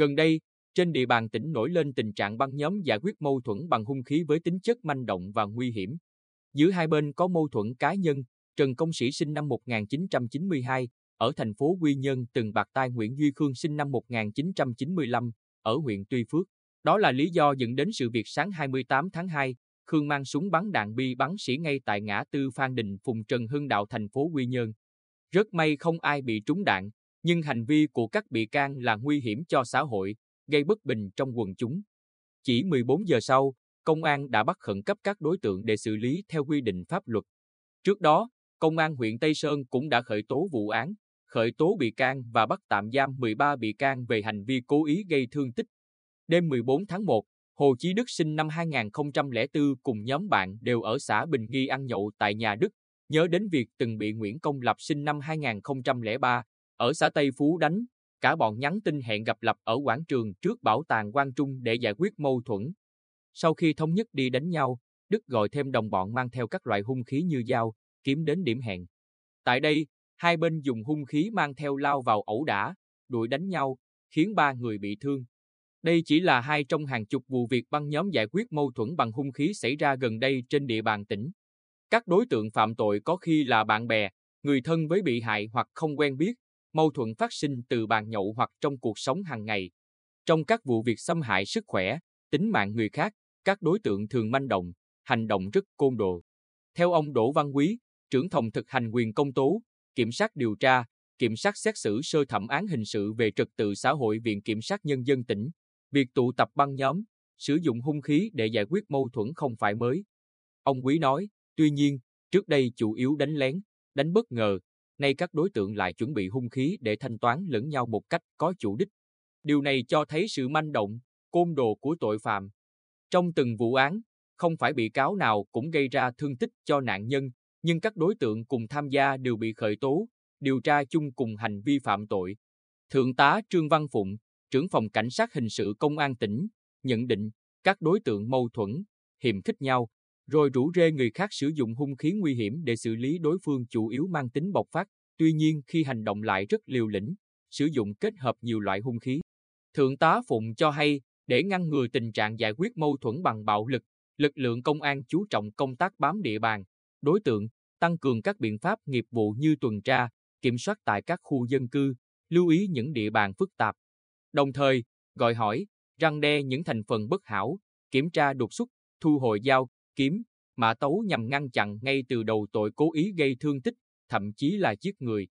Gần đây, trên địa bàn tỉnh nổi lên tình trạng băng nhóm giải quyết mâu thuẫn bằng hung khí với tính chất manh động và nguy hiểm. Giữa hai bên có mâu thuẫn cá nhân, Trần Công Sĩ sinh năm 1992, ở thành phố Quy Nhơn từng bạc tai Nguyễn Duy Khương sinh năm 1995, ở huyện Tuy Phước. Đó là lý do dẫn đến sự việc sáng 28 tháng 2, Khương mang súng bắn đạn bi bắn sĩ ngay tại ngã tư Phan Đình Phùng Trần Hưng Đạo thành phố Quy Nhơn. Rất may không ai bị trúng đạn, nhưng hành vi của các bị can là nguy hiểm cho xã hội, gây bất bình trong quần chúng. Chỉ 14 giờ sau, công an đã bắt khẩn cấp các đối tượng để xử lý theo quy định pháp luật. Trước đó, công an huyện Tây Sơn cũng đã khởi tố vụ án, khởi tố bị can và bắt tạm giam 13 bị can về hành vi cố ý gây thương tích. Đêm 14 tháng 1, Hồ Chí Đức sinh năm 2004 cùng nhóm bạn đều ở xã Bình Nghi ăn nhậu tại nhà Đức, nhớ đến việc từng bị Nguyễn Công Lập sinh năm 2003 ở xã Tây Phú đánh, cả bọn nhắn tin hẹn gặp Lập ở quảng trường trước bảo tàng Quang Trung để giải quyết mâu thuẫn. Sau khi thống nhất đi đánh nhau, Đức gọi thêm đồng bọn mang theo các loại hung khí như dao, kiếm đến điểm hẹn. Tại đây, hai bên dùng hung khí mang theo lao vào ẩu đả, đuổi đánh nhau, khiến ba người bị thương. Đây chỉ là hai trong hàng chục vụ việc băng nhóm giải quyết mâu thuẫn bằng hung khí xảy ra gần đây trên địa bàn tỉnh. Các đối tượng phạm tội có khi là bạn bè, người thân với bị hại hoặc không quen biết, mâu thuẫn phát sinh từ bàn nhậu hoặc trong cuộc sống hàng ngày. Trong các vụ việc xâm hại sức khỏe, tính mạng người khác, các đối tượng thường manh động, hành động rất côn đồ. Theo ông Đỗ Văn Quý, trưởng phòng thực hành quyền công tố, kiểm sát điều tra, kiểm sát xét xử sơ thẩm án hình sự về trật tự xã hội Viện Kiểm sát Nhân dân tỉnh, việc tụ tập băng nhóm, sử dụng hung khí để giải quyết mâu thuẫn không phải mới. Ông Quý nói, tuy nhiên, trước đây chủ yếu đánh lén, đánh bất ngờ, nay các đối tượng lại chuẩn bị hung khí để thanh toán lẫn nhau một cách có chủ đích. Điều này cho thấy sự manh động, côn đồ của tội phạm. Trong từng vụ án, không phải bị cáo nào cũng gây ra thương tích cho nạn nhân, nhưng các đối tượng cùng tham gia đều bị khởi tố, điều tra chung cùng hành vi phạm tội. Thượng tá Trương Văn Phụng, trưởng phòng cảnh sát hình sự công an tỉnh, nhận định các đối tượng mâu thuẫn, hiềm khích nhau, rồi rủ rê người khác sử dụng hung khí nguy hiểm để xử lý đối phương chủ yếu mang tính bộc phát, tuy nhiên khi hành động lại rất liều lĩnh, sử dụng kết hợp nhiều loại hung khí. Thượng tá Phụng cho hay, để ngăn ngừa tình trạng giải quyết mâu thuẫn bằng bạo lực, lực lượng công an chú trọng công tác bám địa bàn, đối tượng, tăng cường các biện pháp nghiệp vụ như tuần tra, kiểm soát tại các khu dân cư, lưu ý những địa bàn phức tạp. Đồng thời, gọi hỏi, răng đe những thành phần bất hảo, kiểm tra đột xuất, thu hồi dao, kiếm, mã tấu nhằm ngăn chặn ngay từ đầu tội cố ý gây thương tích, thậm chí là giết người.